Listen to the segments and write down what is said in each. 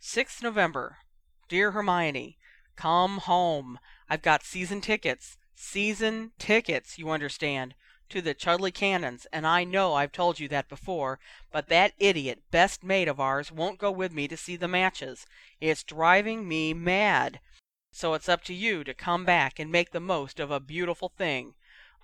6th November. Dear Hermione, come home. I've got season tickets. Season tickets, you understand, to the Chudley Cannons, and I know I've told you that before, but that idiot best mate of ours won't go with me to see the matches. It's driving me mad. So it's up to you to come back and make the most of a beautiful thing.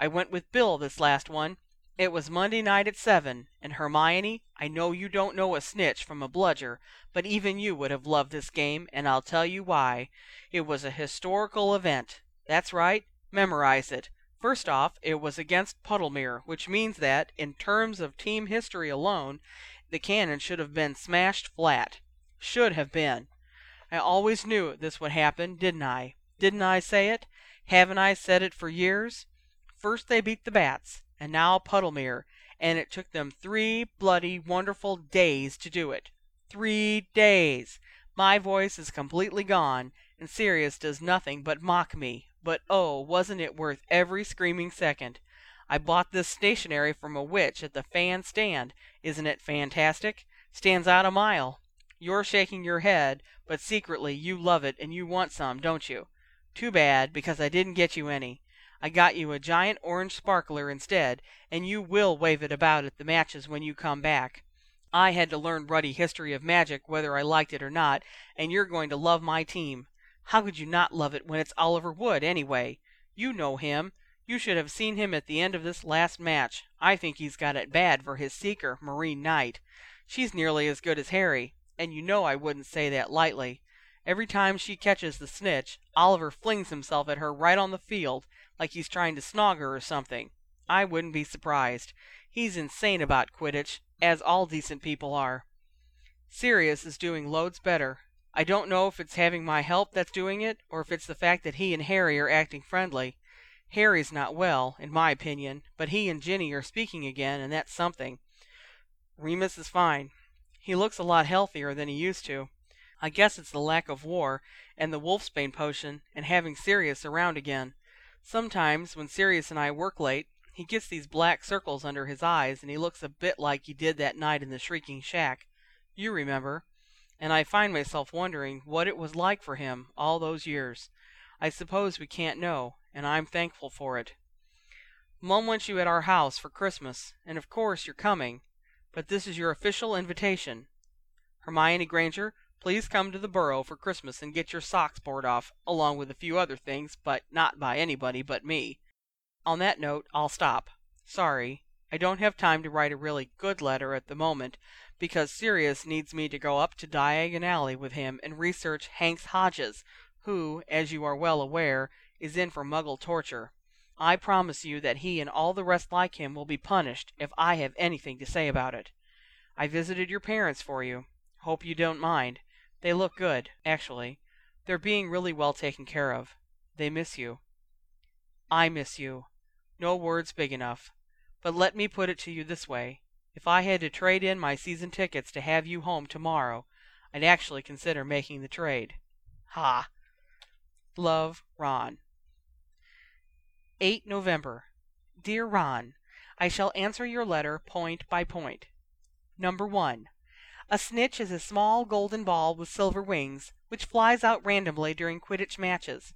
I went with Bill this last one. It was Monday night at seven, and Hermione, I know you don't know a snitch from a bludger, but even you would have loved this game, and I'll tell you why. It was a historical event. That's right, memorize it. First off, it was against Puddlemere, which means that, in terms of team history alone, the cannon should have been smashed flat. Should have been. I always knew this would happen, didn't I? Didn't I say it? Haven't I said it for years? First they beat the Bats and now Puddlemere, and it took them three bloody wonderful days to do it. Three days! My voice is completely gone, and Sirius does nothing but mock me, but oh, wasn't it worth every screaming second! I bought this stationery from a witch at the fan stand. Isn't it fantastic? Stands out a mile. You're shaking your head, but secretly you love it and you want some, don't you? Too bad, because I didn't get you any. I got you a giant orange sparkler instead, and you will wave it about at the matches when you come back. I had to learn ruddy history of magic whether I liked it or not, and you're going to love my team. How could you not love it when it's Oliver Wood, anyway? You know him. You should have seen him at the end of this last match. I think he's got it bad for his seeker, Marine Knight. She's nearly as good as Harry, and you know I wouldn't say that lightly. Every time she catches the snitch, Oliver flings himself at her right on the field, like he's trying to snog her or something. I wouldn't be surprised. He's insane about Quidditch, as all decent people are. Sirius is doing loads better. I don't know if it's having my help that's doing it, or if it's the fact that he and Harry are acting friendly. Harry's not well, in my opinion, but he and Ginny are speaking again, and that's something. Remus is fine. He looks a lot healthier than he used to. I guess it's the lack of war, and the wolfsbane potion, and having Sirius around again. Sometimes, when Sirius and I work late, he gets these black circles under his eyes, and he looks a bit like he did that night in the Shrieking Shack. You remember. And I find myself wondering what it was like for him all those years. I suppose we can't know, and I'm thankful for it. Mum wants you at our house for Christmas, and of course you're coming, but this is your official invitation. Hermione Granger, Please come to the Burrow for Christmas and get your socks bored off, along with a few other things, but not by anybody but me. On that note, I'll stop. Sorry, I don't have time to write a really good letter at the moment, because Sirius needs me to go up to Diagon Alley with him and research Hanks Hodges, who, as you are well aware, is in for Muggle torture. I promise you that he and all the rest like him will be punished if I have anything to say about it. I visited your parents for you. Hope you don't mind. They look good, actually. They're being really well taken care of. They miss you. I miss you. No words big enough. But let me put it to you this way. If I had to trade in my season tickets to have you home tomorrow, I'd actually consider making the trade. Ha! Love, Ron. 8 November. Dear Ron, I shall answer your letter point by point. Number 1. A snitch is a small golden ball with silver wings, which flies out randomly during Quidditch matches.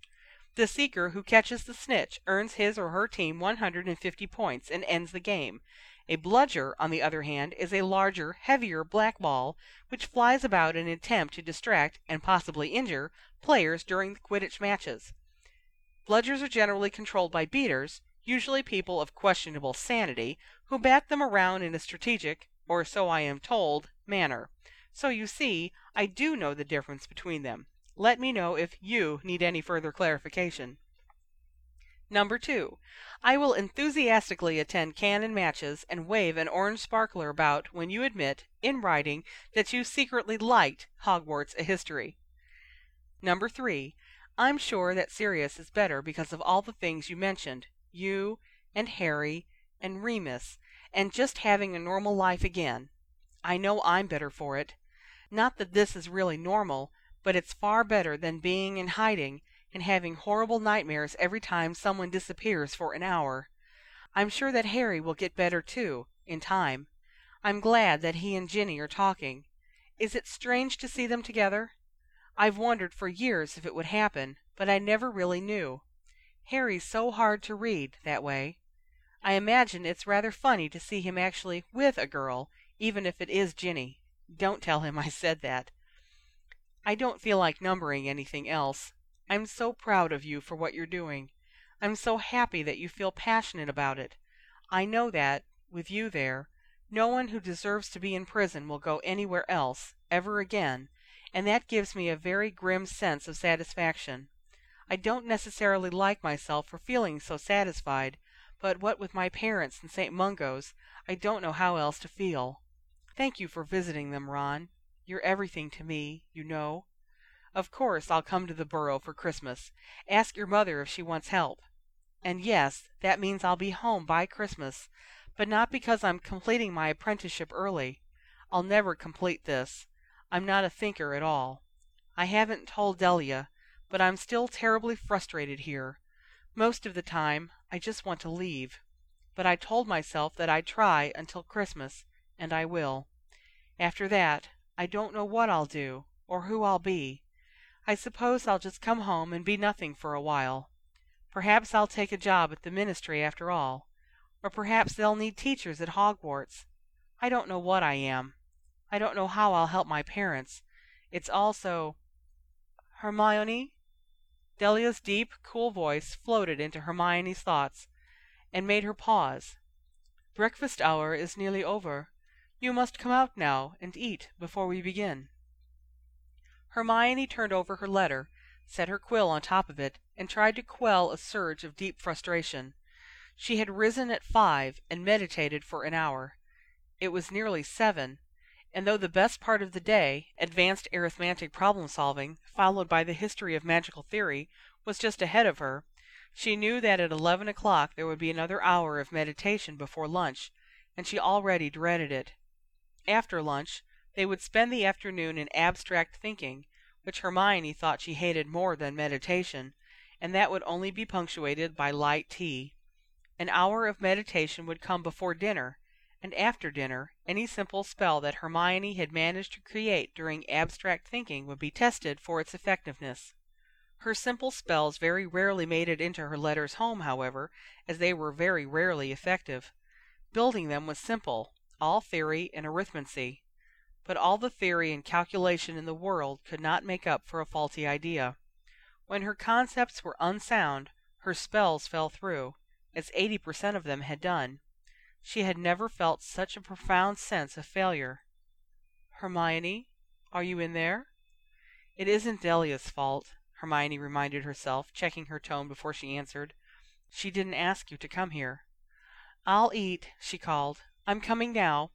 The seeker who catches the snitch earns his or her team 150 points and ends the game. A bludger, on the other hand, is a larger, heavier black ball which flies about in an attempt to distract and possibly injure players during the Quidditch matches. Bludgers are generally controlled by beaters, usually people of questionable sanity, who bat them around in a strategic, or so I am told, manner. So you see, I do know the difference between them. Let me know if you need any further clarification. Number two, I will enthusiastically attend cannon matches and wave an orange sparkler about when you admit, in writing, that you secretly liked Hogwarts a History. Number three, I'm sure that Sirius is better because of all the things you mentioned, you and Harry and Remus, and just having a normal life again. I know I'm better for it. Not that this is really normal, but it's far better than being in hiding and having horrible nightmares every time someone disappears for an hour. I'm sure that Harry will get better too, in time. I'm glad that he and Ginny are talking. Is it strange to see them together? I've wondered for years if it would happen, but I never really knew. Harry's so hard to read, that way. I imagine it's rather funny to see him actually with a girl, even if it is Ginny. Don't tell him I said that. I don't feel like numbering anything else. I'm so proud of you for what you're doing. I'm so happy that you feel passionate about it. I know that, with you there, no one who deserves to be in prison will go anywhere else, ever again, and that gives me a very grim sense of satisfaction. I don't necessarily like myself for feeling so satisfied, but what with my parents and St. Mungo's, I don't know how else to feel. Thank you for visiting them, Ron. You're everything to me, you know. Of course I'll come to the Burrow for Christmas. Ask your mother if she wants help. And yes, that means I'll be home by Christmas, but not because I'm completing my apprenticeship early. I'll never complete this. I'm not a thinker at all. I haven't told Delia, but I'm still terribly frustrated here. Most of the time, I just want to leave. But I told myself that I'd try until Christmas, and I will. After that, I don't know what I'll do, or who I'll be. I suppose I'll just come home and be nothing for a while. Perhaps I'll take a job at the ministry after all. Or perhaps they'll need teachers at Hogwarts. I don't know what I am. I don't know how I'll help my parents. It's all so Hermione? Delia's deep, cool voice floated into Hermione's thoughts, and made her pause. Breakfast hour is nearly over. You must come out now and eat before we begin. Hermione turned over her letter, set her quill on top of it, and tried to quell a surge of deep frustration. She had risen at five and meditated for an hour. It was nearly seven, and though the best part of the day, advanced arithmetic problem solving, followed by the history of magical theory, was just ahead of her, she knew that at eleven o'clock there would be another hour of meditation before lunch, and she already dreaded it. After lunch, they would spend the afternoon in abstract thinking, which Hermione thought she hated more than meditation, and that would only be punctuated by light tea. An hour of meditation would come before dinner, and after dinner any simple spell that Hermione had managed to create during abstract thinking would be tested for its effectiveness. Her simple spells very rarely made it into her letters home, however, as they were very rarely effective. Building them was simple, all theory and arithmancy. But all the theory and calculation in the world could not make up for a faulty idea. When her concepts were unsound, her spells fell through, as eighty per cent of them had done. She had never felt such a profound sense of failure. Hermione, are you in there? It isn't Delia's fault, Hermione reminded herself, checking her tone before she answered. She didn't ask you to come here. I'll eat, she called. I'm coming now.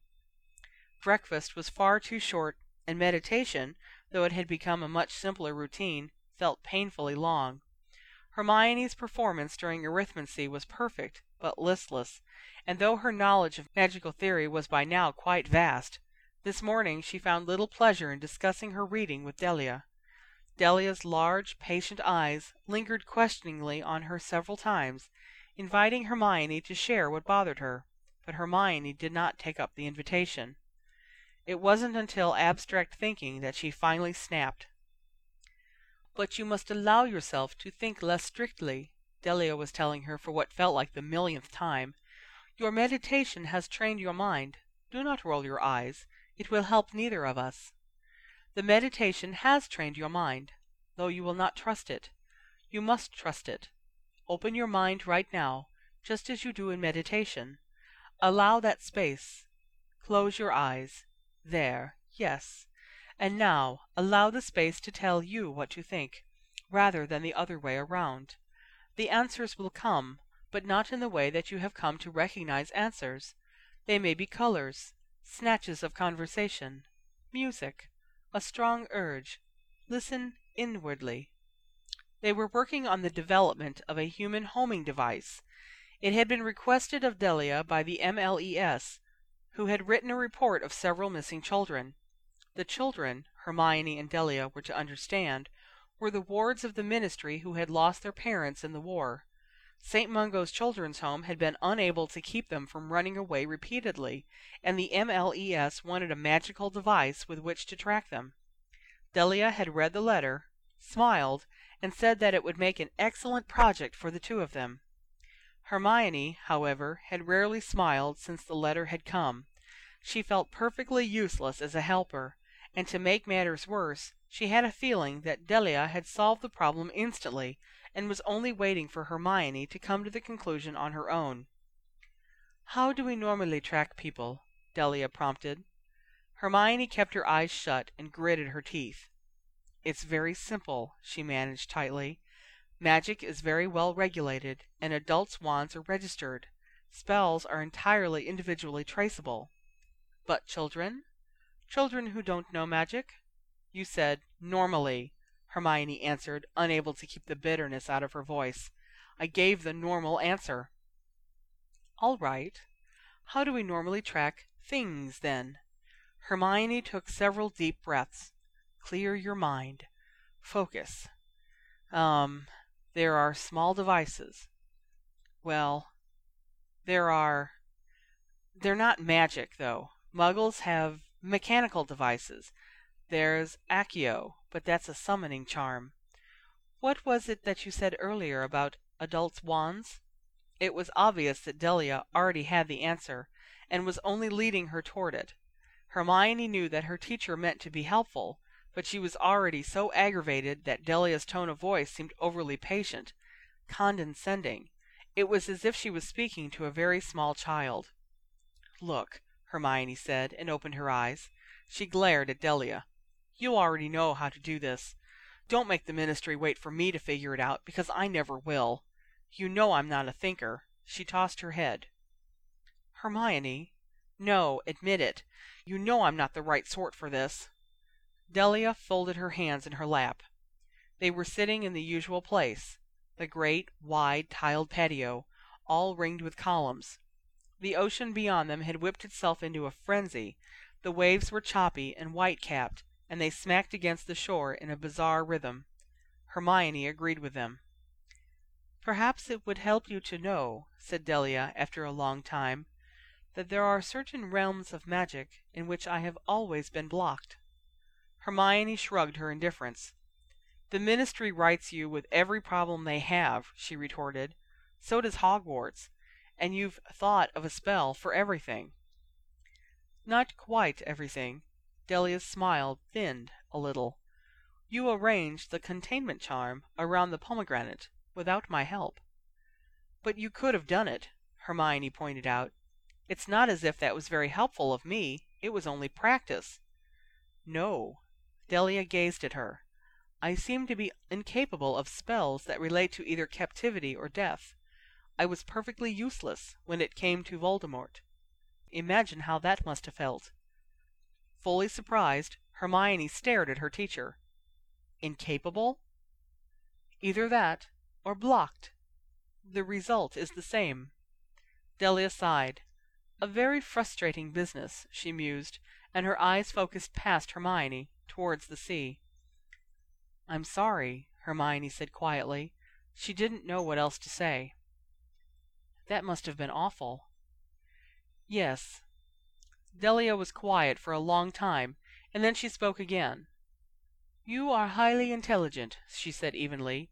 Breakfast was far too short, and meditation, though it had become a much simpler routine, felt painfully long. Hermione's performance during arithmancy was perfect, but listless, and though her knowledge of magical theory was by now quite vast, this morning she found little pleasure in discussing her reading with Delia. Delia's large, patient eyes lingered questioningly on her several times, inviting Hermione to share what bothered her but Hermione did not take up the invitation. It wasn't until abstract thinking that she finally snapped. But you must allow yourself to think less strictly, Delia was telling her for what felt like the millionth time. Your meditation has trained your mind. Do not roll your eyes. It will help neither of us. The meditation has trained your mind, though you will not trust it. You must trust it. Open your mind right now, just as you do in meditation. Allow that space. Close your eyes. There, yes. And now allow the space to tell you what you think, rather than the other way around. The answers will come, but not in the way that you have come to recognize answers. They may be colors, snatches of conversation, music, a strong urge. Listen inwardly. They were working on the development of a human homing device it had been requested of Delia by the MLES, who had written a report of several missing children. The children, Hermione and Delia were to understand, were the wards of the ministry who had lost their parents in the war. St. Mungo's Children's Home had been unable to keep them from running away repeatedly, and the MLES wanted a magical device with which to track them. Delia had read the letter, smiled, and said that it would make an excellent project for the two of them. Hermione, however, had rarely smiled since the letter had come. She felt perfectly useless as a helper, and to make matters worse, she had a feeling that Delia had solved the problem instantly and was only waiting for Hermione to come to the conclusion on her own. "How do we normally track people?" Delia prompted. Hermione kept her eyes shut and gritted her teeth. "It's very simple," she managed tightly. "Magic is very well regulated, and adults' wands are registered. Spells are entirely individually traceable. But children? Children who don't know magic? You said "normally," Hermione answered, unable to keep the bitterness out of her voice. "I gave the normal answer." "All right. How do we normally track things, then?" Hermione took several deep breaths. "Clear your mind. Focus. Um, there are small devices. Well, there are They're not magic, though. Muggles have mechanical devices. There's Accio, but that's a summoning charm. What was it that you said earlier about adults' wands?" It was obvious that Delia already had the answer, and was only leading her toward it. Hermione knew that her teacher meant to be helpful, but she was already so aggravated that Delia's tone of voice seemed overly patient, condescending. It was as if she was speaking to a very small child. "Look," Hermione said, and opened her eyes. She glared at Delia. You already know how to do this. Don't make the ministry wait for me to figure it out, because I never will. You know I'm not a thinker." She tossed her head. "Hermione no, admit it. You know I'm not the right sort for this." Delia folded her hands in her lap. They were sitting in the usual place the great, wide, tiled patio, all ringed with columns. The ocean beyond them had whipped itself into a frenzy. The waves were choppy and white capped and they smacked against the shore in a bizarre rhythm. Hermione agreed with them. "Perhaps it would help you to know," said Delia after a long time, "that there are certain realms of magic in which I have always been blocked." Hermione shrugged her indifference. "The Ministry writes you with every problem they have," she retorted. "So does Hogwarts, and you've thought of a spell for everything." "Not quite everything. Delia's smile thinned a little. "You arranged the containment charm around the pomegranate without my help." "But you could have done it," Hermione pointed out. "It's not as if that was very helpful of me. It was only practice." "No." Delia gazed at her. "I seem to be incapable of spells that relate to either captivity or death. I was perfectly useless when it came to Voldemort. Imagine how that must have felt. Fully surprised, Hermione stared at her teacher. Incapable? Either that, or blocked. The result is the same. Delia sighed. A very frustrating business, she mused, and her eyes focused past Hermione, towards the sea. I'm sorry, Hermione said quietly. She didn't know what else to say. That must have been awful. Yes, Delia was quiet for a long time, and then she spoke again. "You are highly intelligent," she said evenly,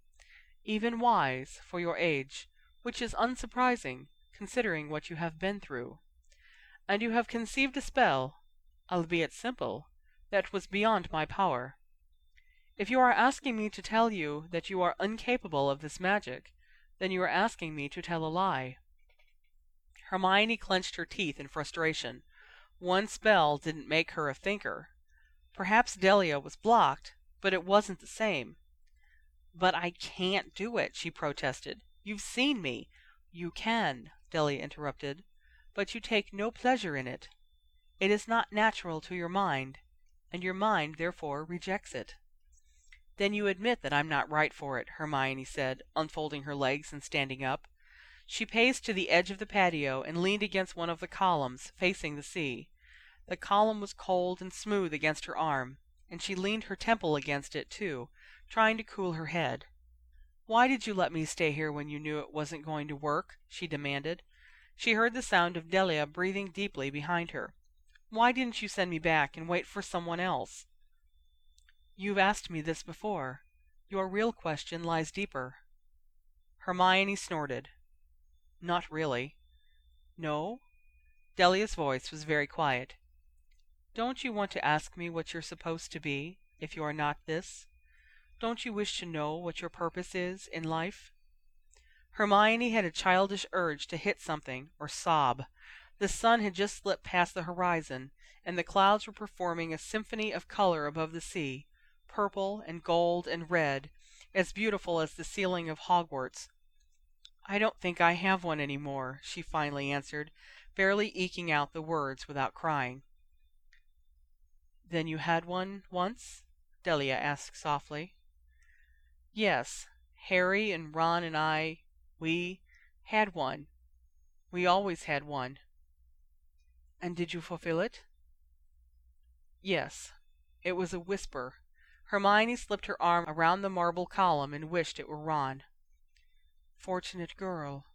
"even wise, for your age, which is unsurprising, considering what you have been through. And you have conceived a spell, albeit simple, that was beyond my power. If you are asking me to tell you that you are incapable of this magic, then you are asking me to tell a lie." Hermione clenched her teeth in frustration. One spell didn't make her a thinker. Perhaps Delia was blocked, but it wasn't the same. "But I can't do it," she protested. "You've seen me." "You can," Delia interrupted, "but you take no pleasure in it. It is not natural to your mind, and your mind therefore rejects it." "Then you admit that I'm not right for it," Hermione said, unfolding her legs and standing up. She paced to the edge of the patio and leaned against one of the columns, facing the sea. The column was cold and smooth against her arm, and she leaned her temple against it, too, trying to cool her head. Why did you let me stay here when you knew it wasn't going to work? she demanded. She heard the sound of Delia breathing deeply behind her. Why didn't you send me back and wait for someone else? You've asked me this before. Your real question lies deeper. Hermione snorted. Not really. No? Delia's voice was very quiet. Don't you want to ask me what you're supposed to be, if you are not this? Don't you wish to know what your purpose is in life? Hermione had a childish urge to hit something or sob. The sun had just slipped past the horizon, and the clouds were performing a symphony of color above the sea, purple and gold and red, as beautiful as the ceiling of Hogwarts. I don't think I have one any more, she finally answered, barely eking out the words without crying. Then you had one once? Delia asked softly. Yes, Harry and Ron and I, we had one. We always had one. And did you fulfill it? Yes. It was a whisper. Hermione slipped her arm around the marble column and wished it were Ron. Fortunate girl,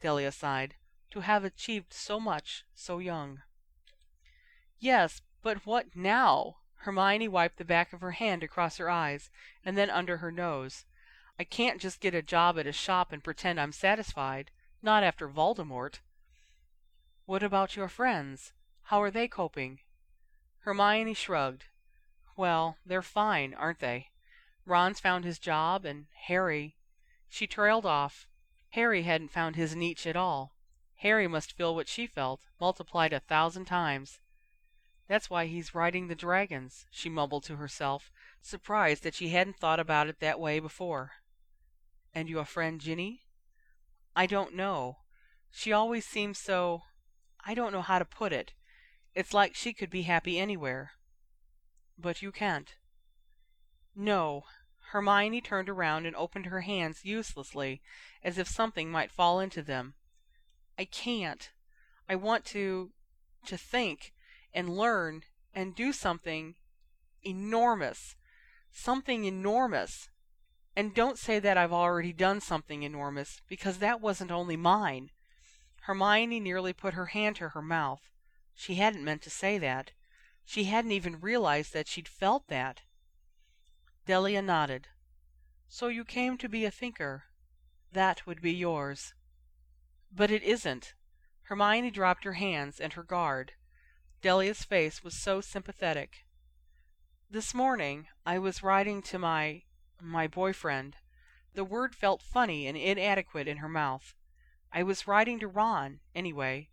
Delia sighed, to have achieved so much so young. Yes, but what now? Hermione wiped the back of her hand across her eyes and then under her nose. I can't just get a job at a shop and pretend I'm satisfied. Not after Voldemort. What about your friends? How are they coping? Hermione shrugged. Well, they're fine, aren't they? Ron's found his job, and Harry. She trailed off. Harry hadn't found his niche at all. Harry must feel what she felt, multiplied a thousand times. That's why he's riding the dragons, she mumbled to herself, surprised that she hadn't thought about it that way before. And your friend Ginny? I don't know. She always seems so. I don't know how to put it. It's like she could be happy anywhere. But you can't. No. Hermione turned around and opened her hands uselessly, as if something might fall into them. I can't. I want to. to think and learn and do something enormous. Something enormous. And don't say that I've already done something enormous, because that wasn't only mine. Hermione nearly put her hand to her mouth. She hadn't meant to say that. She hadn't even realized that she'd felt that. Delia nodded. So you came to be a thinker. That would be yours. But it isn't. Hermione dropped her hands and her guard. Delia's face was so sympathetic. This morning I was writing to my my boyfriend. The word felt funny and inadequate in her mouth. I was writing to Ron, anyway.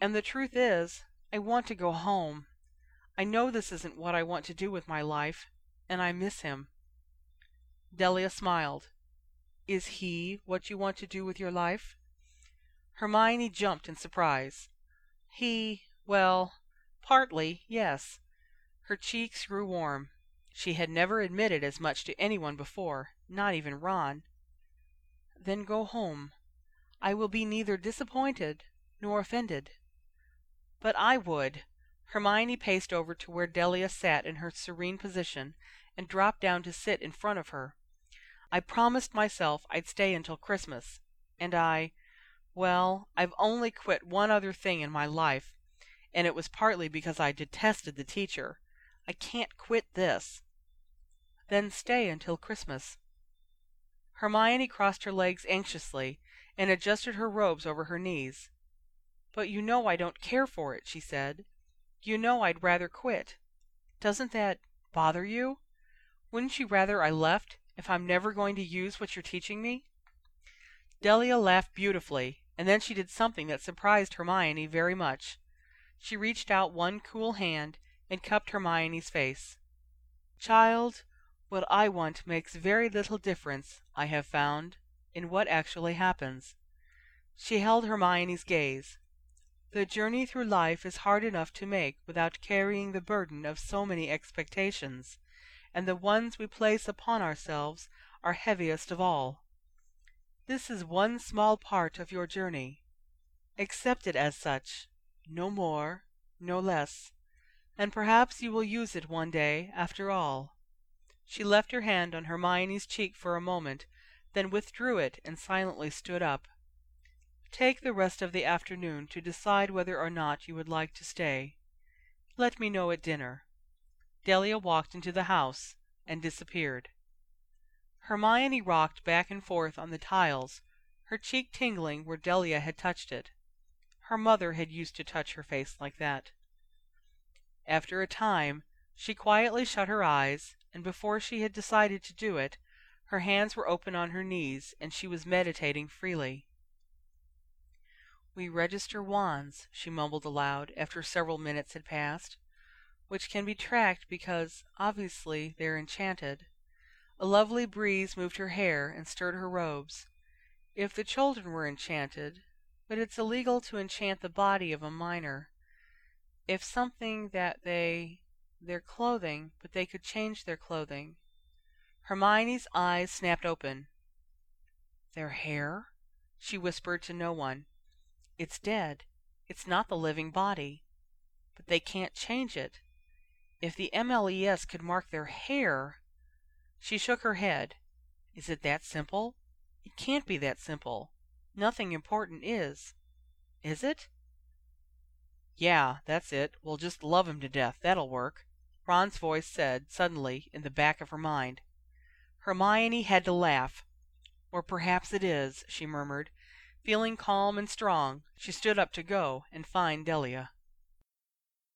And the truth is, I want to go home. I know this isn't what I want to do with my life, and I miss him. Delia smiled. Is he what you want to do with your life? Hermione jumped in surprise. He, well, Partly, yes. Her cheeks grew warm. She had never admitted as much to anyone before, not even Ron. Then go home. I will be neither disappointed nor offended. But I would. Hermione paced over to where Delia sat in her serene position and dropped down to sit in front of her. I promised myself I'd stay until Christmas, and I well, I've only quit one other thing in my life, and it was partly because I detested the teacher. I can't quit this. Then stay until Christmas. Hermione crossed her legs anxiously and adjusted her robes over her knees. But you know I don't care for it, she said. You know I'd rather quit. Doesn't that bother you? Wouldn't you rather I left if I'm never going to use what you're teaching me? Delia laughed beautifully, and then she did something that surprised Hermione very much. She reached out one cool hand and cupped Hermione's face. Child, what I want makes very little difference, I have found, in what actually happens. She held Hermione's gaze. The journey through life is hard enough to make without carrying the burden of so many expectations, and the ones we place upon ourselves are heaviest of all. This is one small part of your journey. Accept it as such no more, no less, and perhaps you will use it one day, after all." She left her hand on Hermione's cheek for a moment, then withdrew it and silently stood up. Take the rest of the afternoon to decide whether or not you would like to stay. Let me know at dinner." Delia walked into the house and disappeared. Hermione rocked back and forth on the tiles, her cheek tingling where Delia had touched it. Her mother had used to touch her face like that. After a time, she quietly shut her eyes, and before she had decided to do it, her hands were open on her knees and she was meditating freely. We register wands, she mumbled aloud after several minutes had passed, which can be tracked because, obviously, they're enchanted. A lovely breeze moved her hair and stirred her robes. If the children were enchanted, but it's illegal to enchant the body of a minor. If something that they their clothing, but they could change their clothing. Hermione's eyes snapped open. Their hair? She whispered to no one. It's dead. It's not the living body. But they can't change it. If the MLES could mark their hair. She shook her head. Is it that simple? It can't be that simple. Nothing important is. Is it? Yeah, that's it. We'll just love him to death. That'll work. Ron's voice said, suddenly, in the back of her mind. Hermione had to laugh. Or perhaps it is, she murmured. Feeling calm and strong, she stood up to go and find Delia.